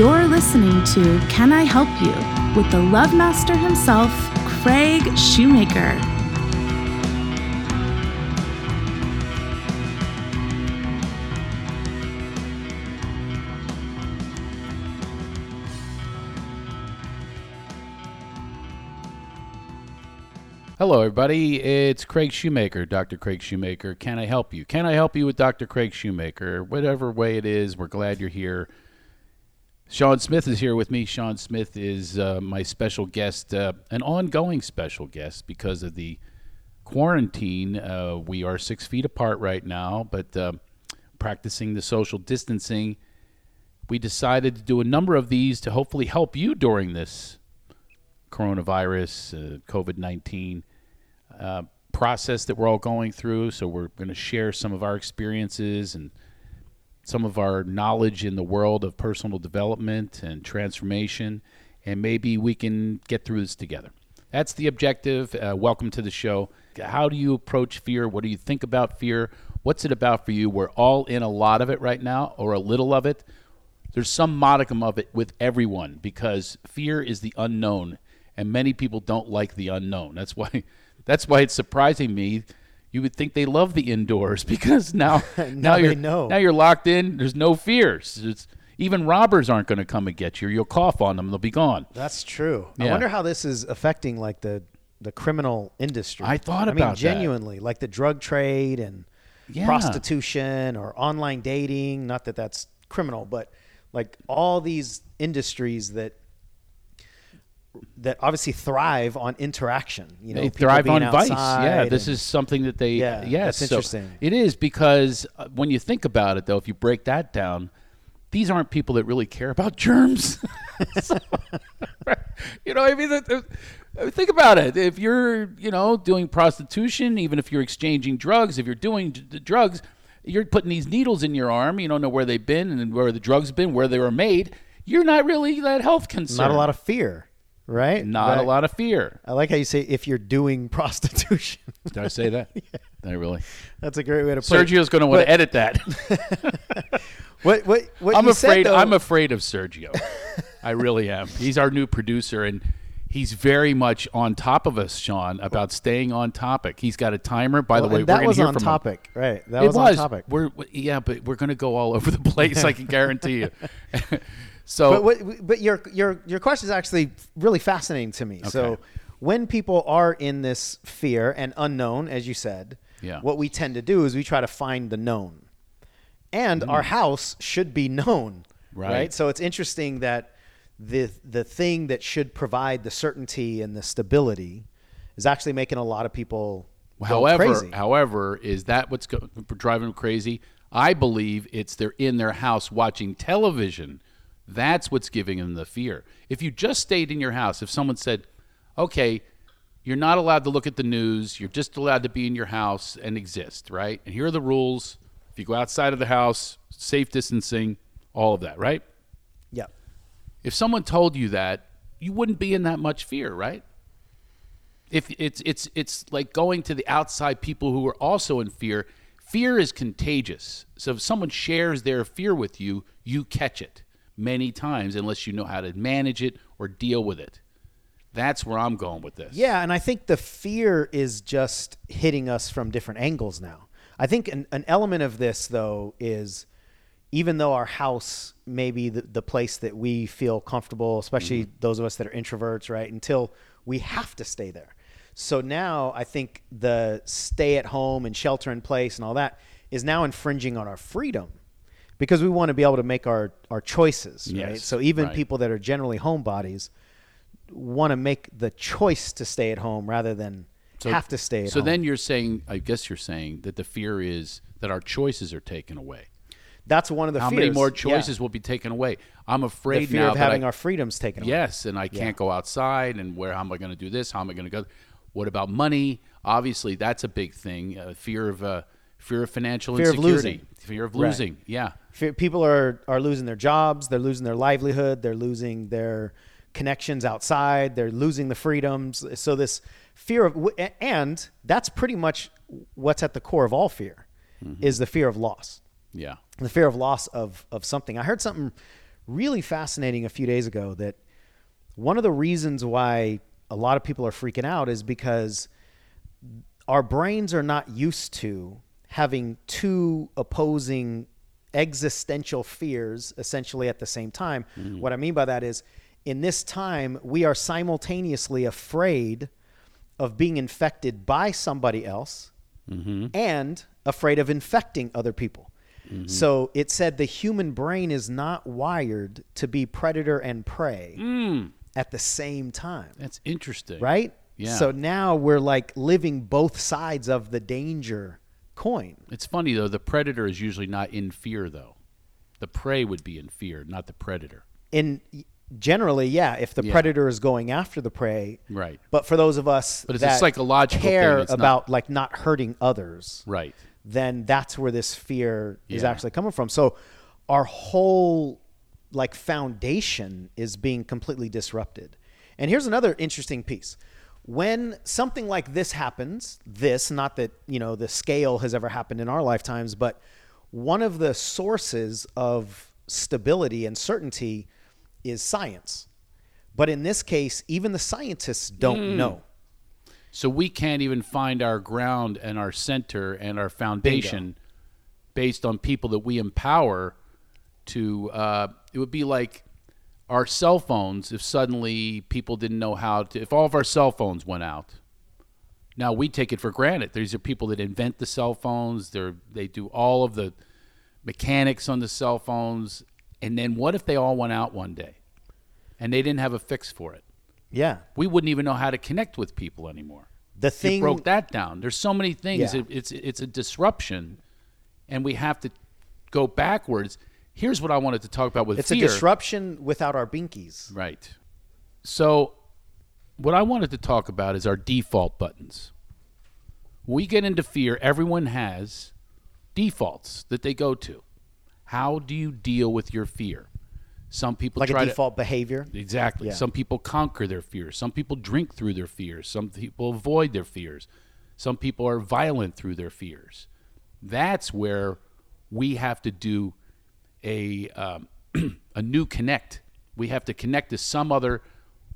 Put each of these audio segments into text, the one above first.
You're listening to Can I Help You with the Love Master himself, Craig Shoemaker. Hello, everybody. It's Craig Shoemaker, Dr. Craig Shoemaker. Can I help you? Can I help you with Dr. Craig Shoemaker? Whatever way it is, we're glad you're here. Sean Smith is here with me. Sean Smith is uh, my special guest, uh, an ongoing special guest because of the quarantine. Uh, we are six feet apart right now, but uh, practicing the social distancing. We decided to do a number of these to hopefully help you during this coronavirus, uh, COVID 19 uh, process that we're all going through. So we're going to share some of our experiences and some of our knowledge in the world of personal development and transformation, and maybe we can get through this together. That's the objective. Uh, welcome to the show. How do you approach fear? What do you think about fear? What's it about for you? We're all in a lot of it right now, or a little of it. There's some modicum of it with everyone because fear is the unknown, and many people don't like the unknown. That's why that's why it's surprising me. You would think they love the indoors because now now, Now you're know. now you're locked in. There's no fears. It's, even robbers aren't going to come and get you. You'll cough on them; they'll be gone. That's true. I wonder how this is affecting like the the criminal industry. I thought I mean, about that. genuinely, like the drug trade and Yeah. prostitution or online dating. Not that that's criminal, but like all these industries that that obviously thrive on interaction. You know, they thrive on vice. Yeah, this and- is something that they. Yeah, yes, that's so interesting. it is because uh, when you think about it, though, if you break that down, these aren't people that really care about germs. So, you know, I mean, the- the- I mean, think about it. If you're, you know, doing prostitution, even if you're exchanging drugs, if you're doing d- drugs, you're putting these needles in your arm. You don't know where they've been and where the drugs have been, where they were made. You're not really that health concerned. not a lot of fear, right? not a lot of fear. I like how you say if you're doing prostitution. Did I say that? Did I really? That's a great way to put it. Sergio's going to want But- to edit that. What what what I'm you said, afraid. though- I'm afraid of Sergio. I really am. He's our new producer, and he's very much on top of us, Sean, about staying on topic. He's got a timer. By Well, the way, that we're was hear on from him. topic, right? That was, was. on topic. We're yeah, but we're going to go all over the place. I can guarantee you. So But what, but your your your question is actually really fascinating to me. So when people are in this fear and unknown, as you said, Yeah. what we tend to do is we try to find the known, and our house should be known, Mm. Right. So it's interesting that the the thing that should provide the certainty and the stability is actually making a lot of people However, crazy. however, is that what's go- driving them crazy? I believe it's they're in their house watching television. That's what's giving them the fear. If you just stayed in your house, if someone said, "Okay, you're not allowed to look at the news. You're just allowed to be in your house and exist, right? And here are the rules. If you go outside of the house, safe distancing, all of that, right? yeah. If someone told you that, you wouldn't be in that much fear, right? If it's it's it's like going to the outside people who are also in fear. Fear is contagious. So if someone shares their fear with you, you catch it many times unless you know how to manage it or deal with it. That's where I'm going with this. Yeah, and I think the fear is just hitting us from different angles now. I think an, an element of this, though, is even though our house may be the, the place that we feel comfortable, especially mm-hmm. those of us that are introverts, right? Until we have to stay there. So now I think the stay at home and shelter in place and all that is now infringing on our freedom because we want to be able to make our, our choices, right? So even right. people that are generally homebodies want to make the choice to stay at home rather than have to stay at So home. then you're saying, I guess you're saying that the fear is that our choices are taken away. that's one of the How fears. many more Yeah. choices will be taken away? I'm The afraid fear now of having I, our freedoms taken away. Yes, and I can't go outside. And where how am I going to do this? How am I going to go? What about money? Obviously, that's a big thing. Uh, fear of uh, fear of financial Fear of insecurity. losing. Fear of Right. losing. Yeah. Fear, people are are losing their jobs. They're losing their livelihood. They're losing their connections outside. They're losing the freedoms. So this fear of and that's pretty much what's at the core of all fear Mm-hmm. is the fear of loss. Yeah. the fear of loss of of something. I heard something really fascinating a few days ago that one of the reasons why a lot of people are freaking out is because our brains are not used to having two opposing existential fears essentially at the same time. Mm-hmm. What I mean by that is in this time, we are simultaneously afraid of being infected by somebody else mm-hmm. and afraid of infecting other people. Mm-hmm. So it said the human brain is not wired to be predator and prey mm. at the same time That's interesting. right? Yeah. So now we're like living both sides of the danger coin. It's funny though. The predator is usually not in fear though. The prey would be in fear, not the predator. In generally, yeah, if the Yeah. predator is going after the prey, Right. But for those of us But it's a that psychological thing, care not- about like not hurting others, Right. then that's where this fear is actually coming from. So our whole like foundation is being completely disrupted. And here's another interesting piece. When something like this happens, this not that, you know, the scale has ever happened in our lifetimes, but one of the sources of stability and certainty is science. But in this case, even the scientists don't know. So we can't even find our ground and our center and our foundation based on people that we empower to. Uh, it would be like our cell phones if suddenly people didn't know how to. If all of our cell phones went out, now we take it for granted. These are people that invent the cell phones. they're they do all of the mechanics on the cell phones, and then what if they all went out one day, and they didn't have a fix for it? Yeah. we wouldn't even know how to connect with people anymore. The You thing broke that down. There's so many things. Yeah. It, it's it's a disruption, and we have to go backwards. Here's what I wanted to talk about with it's fear. a disruption without our binkies. Right. So, what I wanted to talk about is our default buttons. We get into fear, everyone has defaults that they go to. How do you deal with your fear? Some people Like try a to default behavior. Exactly. Yeah. Some people conquer their fears. Some people drink through their fears. Some people avoid their fears. Some people are violent through their fears. That's where we have to do a um, a new connect. We have to connect to some other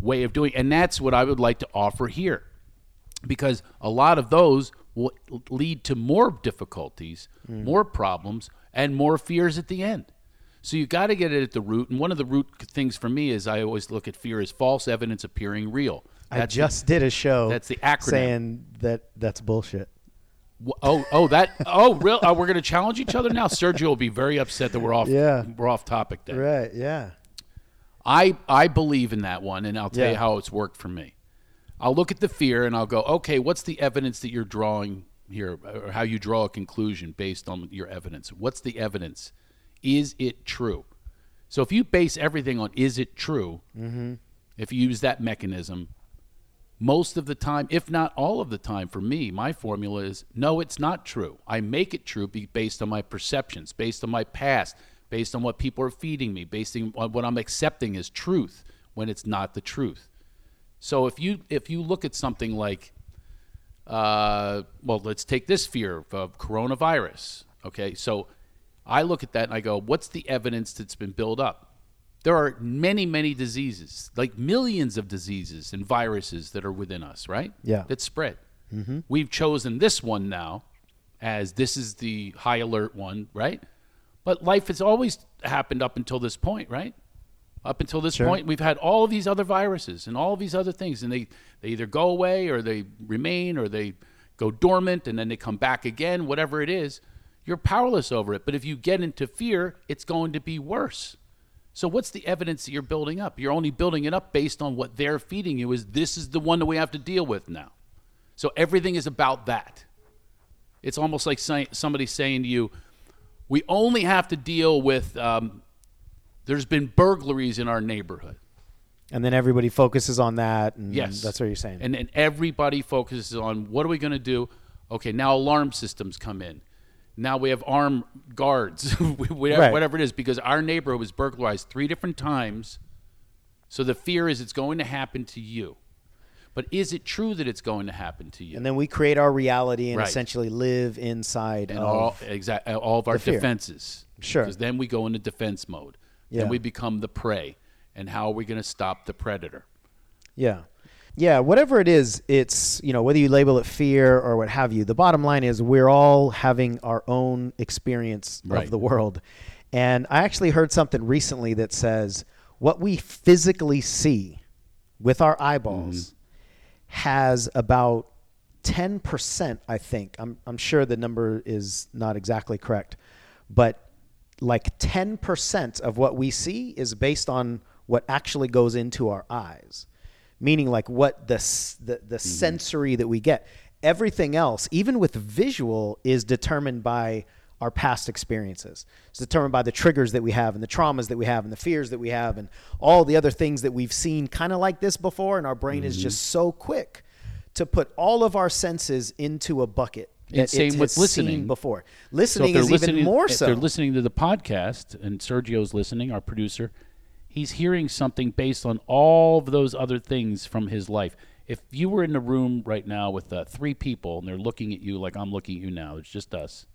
way of doing, and that's what I would like to offer here, because a lot of those will lead to more difficulties, more problems, and more fears at the end. So you've got to get it at the root. And one of the root things for me is I always look at fear as false evidence appearing real. I That's the- just did a show. that's the acronym. saying that that's bullshit. Oh, oh, that. Oh, real? Oh, we're going to challenge each other now. Sergio will be very upset that we're off. Yeah. we're off topic. Then Right? Yeah. I I believe in that one, and I'll tell you how it's worked for me. I'll look at the fear and I'll go, okay, what's the evidence that you're drawing here, or how you draw a conclusion based on your evidence? What's the evidence? Is it true? So if you base everything on is it true, mm-hmm. if you use that mechanism, most of the time, if not all of the time, for me, my formula is no, it's not true. I make it true based on my perceptions, based on my past, based on what people are feeding me, based on what I'm accepting as truth when it's not the truth. So if you if you look at something like, uh, well, let's take this fear of, of coronavirus. Okay, so I look at that and I go, what's the evidence that's been built up? There are many, many diseases, like millions of diseases and viruses that are within us, right? Yeah. That spread. Mm-hmm. We've chosen this one now as this is the high alert one, right? But life has always happened up until this point, right? Up until this Sure. point, we've had all of these other viruses and all of these other things, and they, they either go away or they remain or they go dormant and then they come back again, whatever it is. You're powerless over it. But if you get into fear, it's going to be worse. So what's the evidence that you're building up? You're only building it up based on what they're feeding you is this is the one that we have to deal with now. So everything is about that. It's almost like say, somebody saying to you, we only have to deal with um, there's been burglaries in our neighborhood. And then everybody focuses on that. And Yes. That's what you're saying. And then everybody focuses on what are we going to do? Okay, now alarm systems come in. Now we have armed guards, whatever, Right. whatever it is, because our neighborhood was burglarized three different times. So the fear is it's going to happen to you. But is it true that it's going to happen to you? and then we create our reality and Right. essentially live inside and all exact uh, all of our defenses. Sure. Because then we go into defense mode. Yeah. and we become the prey. And how are we going to stop the predator? Yeah. Yeah, whatever it is, it's, you know, whether you label it fear or what have you, the bottom line is we're all having our own experience Right. of the world. And I actually heard something recently that says what we physically see with our eyeballs mm-hmm. has about 10%, I think. I'm, I'm sure the number is not exactly correct, but like 10% of what we see is based on what actually goes into our eyes meaning like what the the, the mm-hmm. sensory that we get. Everything else even with visual is determined by our past experiences. It's determined by the triggers that we have and the traumas that we have and the fears that we have and all the other things that we've seen kind of like this before and our brain is just mm-hmm. so quick to put all of our senses into a bucket. And same it with listening. before. Listening they're is even more if so. they're listening to the podcast, and Sergio's listening, our producer, he's hearing something based on all of those other things from his life. If you were in a room right now with uh, three people and they're looking at you like I'm looking at you now, it's just us.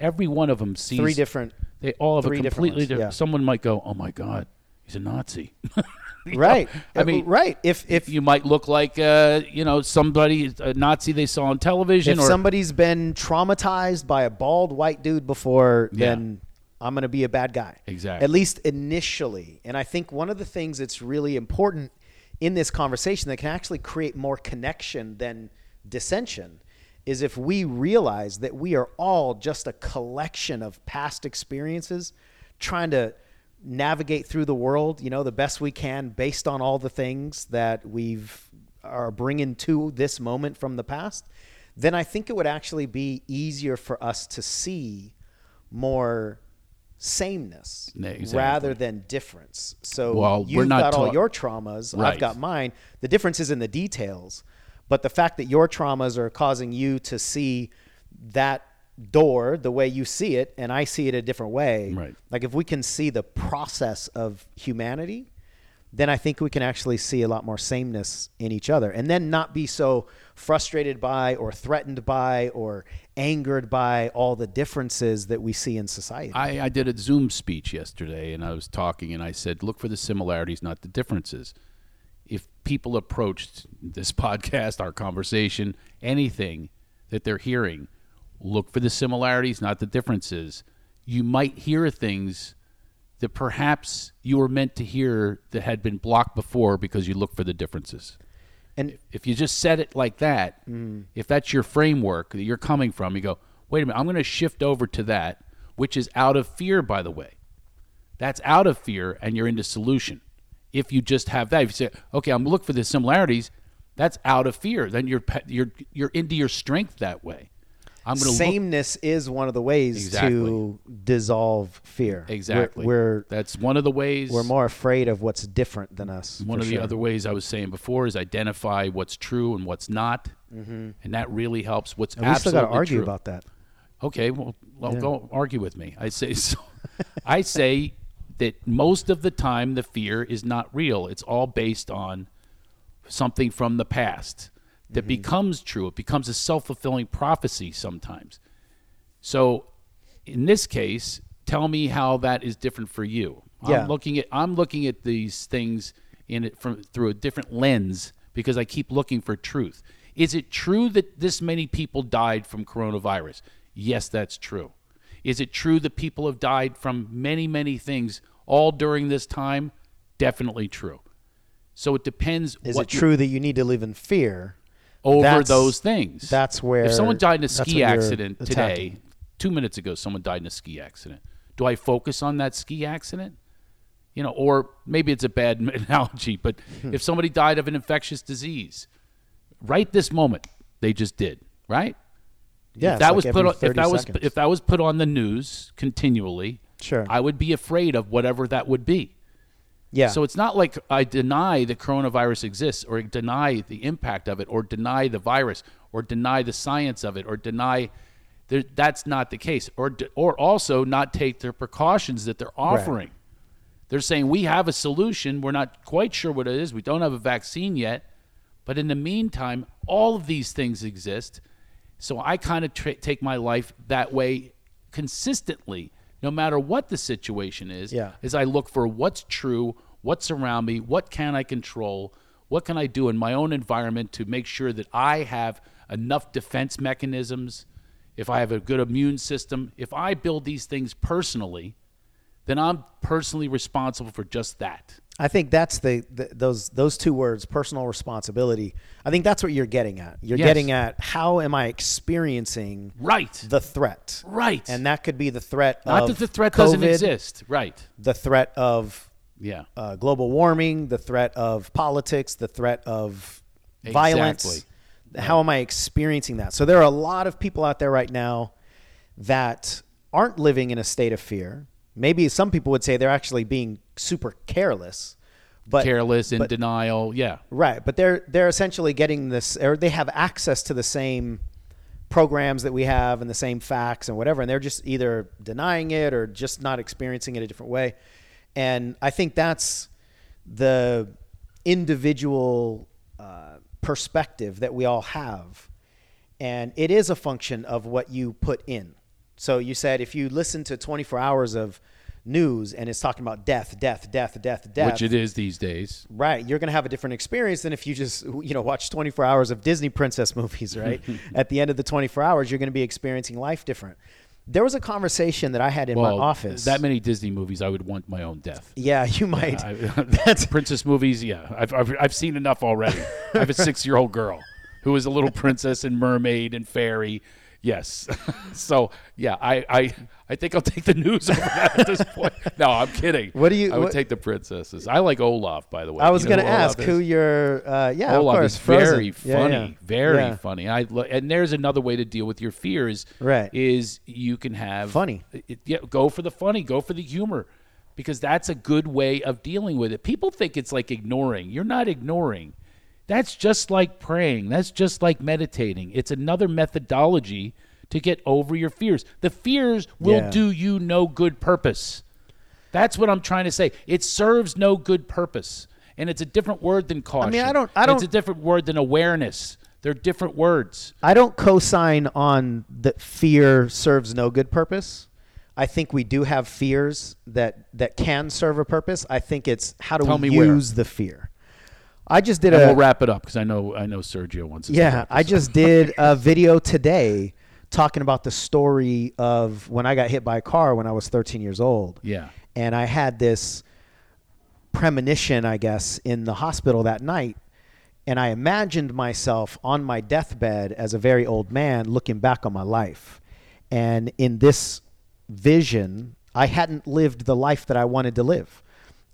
Every one of them sees three different They all have a completely different. yeah. Someone might go, "Oh my God, he's a Nazi." You know? right I mean, right if if you might look like uh, you know somebody a Nazi they saw on television, if or somebody's been traumatized by a bald white dude before, Yeah. then I'm going to be a bad guy. Exactly. At least initially. And I think one of the things that's really important in this conversation that can actually create more connection than dissension is if we realize that we are all just a collection of past experiences trying to navigate through the world, you know, the best we can based on all the things that we've are bringing to this moment from the past, then I think it would actually be easier for us to see more sameness exactly. rather than difference. So Well, you've we're not got all your traumas, Right. I've got mine. The difference is in the details. But the fact that your traumas are causing you to see that door the way you see it and I see it a different way. Right. Like if we can see the process of humanity, then I think we can actually see a lot more sameness in each other and then not be so frustrated by or threatened by or angered by all the differences that we see in society. I, I did a Zoom speech yesterday, and I was talking, and I said, "Look for the similarities, not the differences." If people approached this podcast, our conversation, anything that they're hearing, look for the similarities, not the differences. You might hear things that perhaps you were meant to hear that had been blocked before because you look for the differences. And If you just said it like that, mm. if that's your framework that you're coming from, you go, wait a minute, I'm going to shift over to that, which is out of fear, by the way. That's out of fear, and you're into solution. If you just have that, if you say, okay, I'm looking for the similarities, that's out of fear. Then you're you're you're into your strength that way. I'm going to look sameness is one of the ways Exactly. to dissolve fear. We're- exactly. We're, that's one of the ways. we're, more afraid of what's different than us. One of the other ways I was saying before is identify what's true and what's not, mm-hmm. and that really helps. What's And we still got to argue true. about that. Okay, well, well go argue with me. I say so. I say that most of the time the fear is not real. It's all based on something from the past that Mm-hmm. becomes true. It becomes a self-fulfilling prophecy sometimes. So, in this case, tell me how that is different for you. Yeah. I'm looking at I'm looking at these things in it from through a different lens because I keep looking for truth. Is it true that this many people died from coronavirus? Yes, that's true. Is it true that people have died from many, many things all during this time? Definitely true. So it depends Is what it you- true that you need to live in fear? Over That's- those things. that's where- if someone died in a ski accident today, two minutes ago, someone died in a ski accident. Do I focus on that ski accident? You know, or maybe it's a bad analogy, but Hmm. if somebody died of an infectious disease, right this moment, they just did, right? Yeah, if that like was put on, if 30 that was if that was put on the news continually, Sure. I would be afraid of whatever that would be. Yeah. So it's not like I deny the coronavirus exists or deny the impact of it or deny the virus or deny the science of it or deny there, that's not the case or or also not take the precautions that they're offering. They're saying we have a solution, we're not quite sure what it is. We don't have a vaccine yet, but in the meantime, all of these things exist. So I kind of tra- take my life that way consistently no matter what the situation is, Yeah. is I look for what's true, what's around me, what can I control, what can I do in my own environment to make sure that I have enough defense mechanisms, if I have a good immune system, if I build these things personally, then I'm personally responsible for just that. I think that's the, the those those two words, personal responsibility. I think that's what you're getting at. You're Yes. getting at how am I experiencing Right. the threat? right. And that could be the threat Not of that the threat doesn't exist. Right. The threat of Yeah. uh, global warming, the threat of politics, the threat of violence. Exactly. How am I experiencing that? So there are a lot of people out there right now that aren't living in a state of fear. Maybe some people would say they're actually being super careless. But Careless, in but- denial. Yeah. Right, but they're they're essentially getting this, or they have access to the same programs that we have and the same facts and whatever, and they're just either denying it or just not experiencing it a different way. And I think that's the individual uh, perspective that we all have, and it is a function of what you put in. So you said if you listen to 24 hours of news and it's talking about death, death, death, death, death, Which it is these days. Right, you're going to have a different experience than if you just you know watch 24 hours of Disney princess movies, right? At the end of the 24 hours, you're going to be experiencing life different. There was a conversation that I had in Well, my office. that many Disney movies, I would want my own death. yeah, you might. I, That's princess movies, yeah, I've, I've, I've seen enough already. I have a six year old girl who is a little princess and mermaid and fairy. Yes, so yeah, I, I I think I'll take the news over that at this point. No, I'm kidding. What do you- I would what- take the princesses. I like Olaf, by the way. I was You know going to ask who your uh, yeah, Olaf of course, is Frozen. very Yeah, funny, yeah. very Yeah. funny. I lo- and there's another way to deal with your fears. Right. Is you can have Funny. it- yeah, go for the funny, go for the humor, because that's a good way of dealing with it. People think it's like ignoring. You're not ignoring. That's just like praying. That's just like meditating. It's another methodology to get over your fears. The fears will Yeah. do you no good purpose. That's what I'm trying to say. It serves no good purpose. And it's a different word than caution. I mean, I don't- I It's don't- It's a different word than awareness. They're different words. I don't co-sign on that fear serves no good purpose. I think we do have fears that that can serve a purpose. I think it's how do Tell we me where. use the fear. I just did And a we'll wrap it up because I know I know Sergio wants. us Yeah, I just did a video today talking about the story of when I got hit by a car when I was 13 years old. Yeah. And I had this premonition, I guess, in the hospital that night. And I imagined myself on my deathbed as a very old man looking back on my life. And in this vision, I hadn't lived the life that I wanted to live.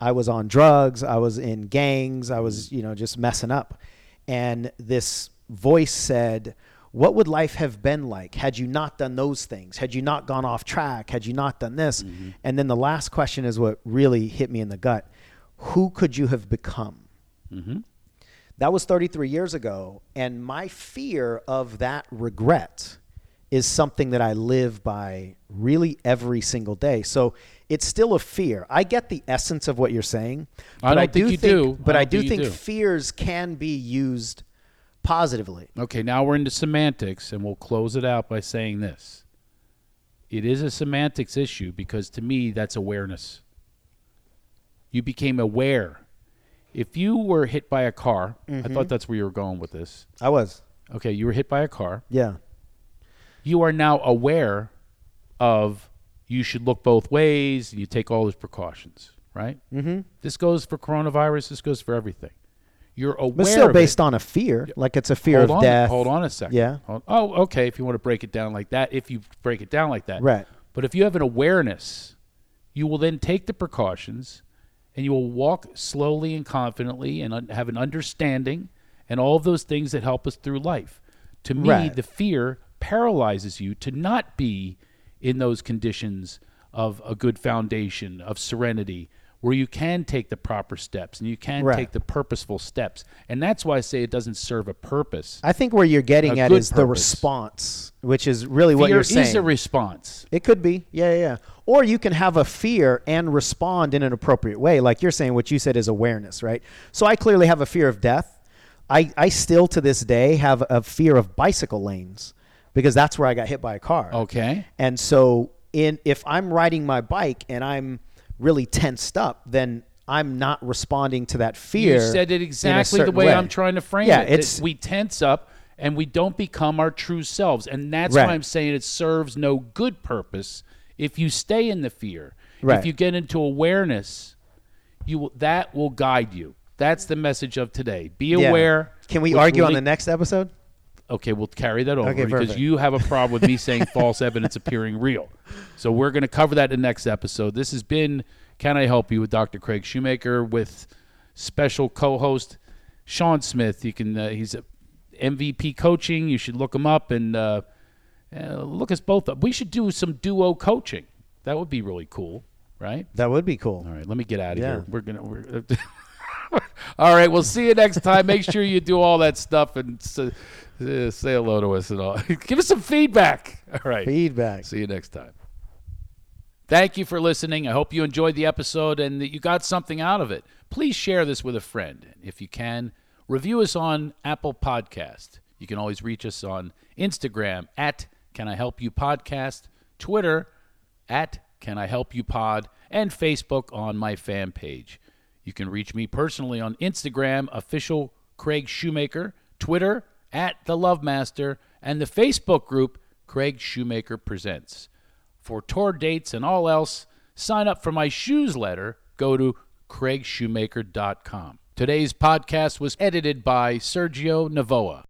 I was on drugs, I was in gangs, I was, you know, just messing up. And this voice said, What would life have been like had you not done those things? Had you not gone off track? Had you not done this? Mm-hmm. And then the last question is what really hit me in the gut. Who could you have become? Mm-hmm. That was 33 years ago. And my fear of that regret is something that I live by really every single day. So it's still a fear. I get the essence of what you're saying. I but don't think you do. But I I, don't think do. fears can be used positively. Okay, now we're into semantics, and we'll close it out by saying this. It is a semantics issue because to me, that's awareness. You became aware. If you were hit by a car, I thought mm-hmm. that's where you were going with this. I was. Okay, you were hit by a car. Yeah. You are now aware of you should look both ways and you take all those precautions, right? Mm-hmm. This goes for coronavirus. This goes for everything. You're aware. But still of it. based on a fear. Like it's a fear hold of on, death. Hold on a second. Yeah. Hold- oh, okay. If you want to break it down like that, if you break it down like that, Right. But if you have an awareness, you will then take the precautions, and you will walk slowly and confidently, and un- have an understanding, and all of those things that help us through life. To me, Right. the fear paralyzes you to not be in those conditions of a good foundation of serenity where you can take the proper steps and you can Right. take the purposeful steps and that's why i say it doesn't serve a purpose I think where you're getting A at is the response, which is really what you're saying. is a response It could be. Yeah, yeah, yeah. Or you can have a fear and respond in an appropriate way. Like you're saying, what you said is awareness, right? So I clearly have a fear of death. I, I still to this day have a fear of bicycle lanes because that's where I got hit by a car. okay And so in if I'm riding my bike and I'm really tensed up, then I'm not responding to that fear. You said it exactly the certain way, I'm trying to frame yeah, it. It's we tense up and we don't become our true selves, and that's Right. why I'm saying it serves no good purpose if you stay in the fear. Right. If you get into awareness, you will, that will guide you. That's the message of today. Be Yeah. aware. Can we argue will on the next episode? Okay, we'll carry that over Okay, because perfect. you have a problem with me saying false evidence appearing real. So we're going to cover that in the next episode. This has been Can I Help You with Dr. Craig Shoemaker with special co-host Sean Smith. You can uh, he's a MVP coaching. You should look him up and uh, uh, look us both up. We should do some duo coaching. That would be really cool, right? That would be cool. All right, let me get out of Yeah. here. We're gonna. We're, all right, we'll see you next time. Make sure you do all that stuff and s- uh, say hello to us and all. Give us some feedback. All right. Feedback. See you next time. Thank you for listening. I hope you enjoyed the episode and that you got something out of it. Please share this with a friend. If you can, review us on Apple Podcast. You can always reach us on Instagram at Can I Help You Podcast, Twitter at Can I Help You Pod, and Facebook on my fan page. You can reach me personally on Instagram, official Craig Shoemaker, Twitter at The Love Master, and the Facebook group Craig Shoemaker Presents. For tour dates and all else, sign up for my shoes letter. Go to craigshoemaker.com. Today's podcast was edited by Sergio Navoa.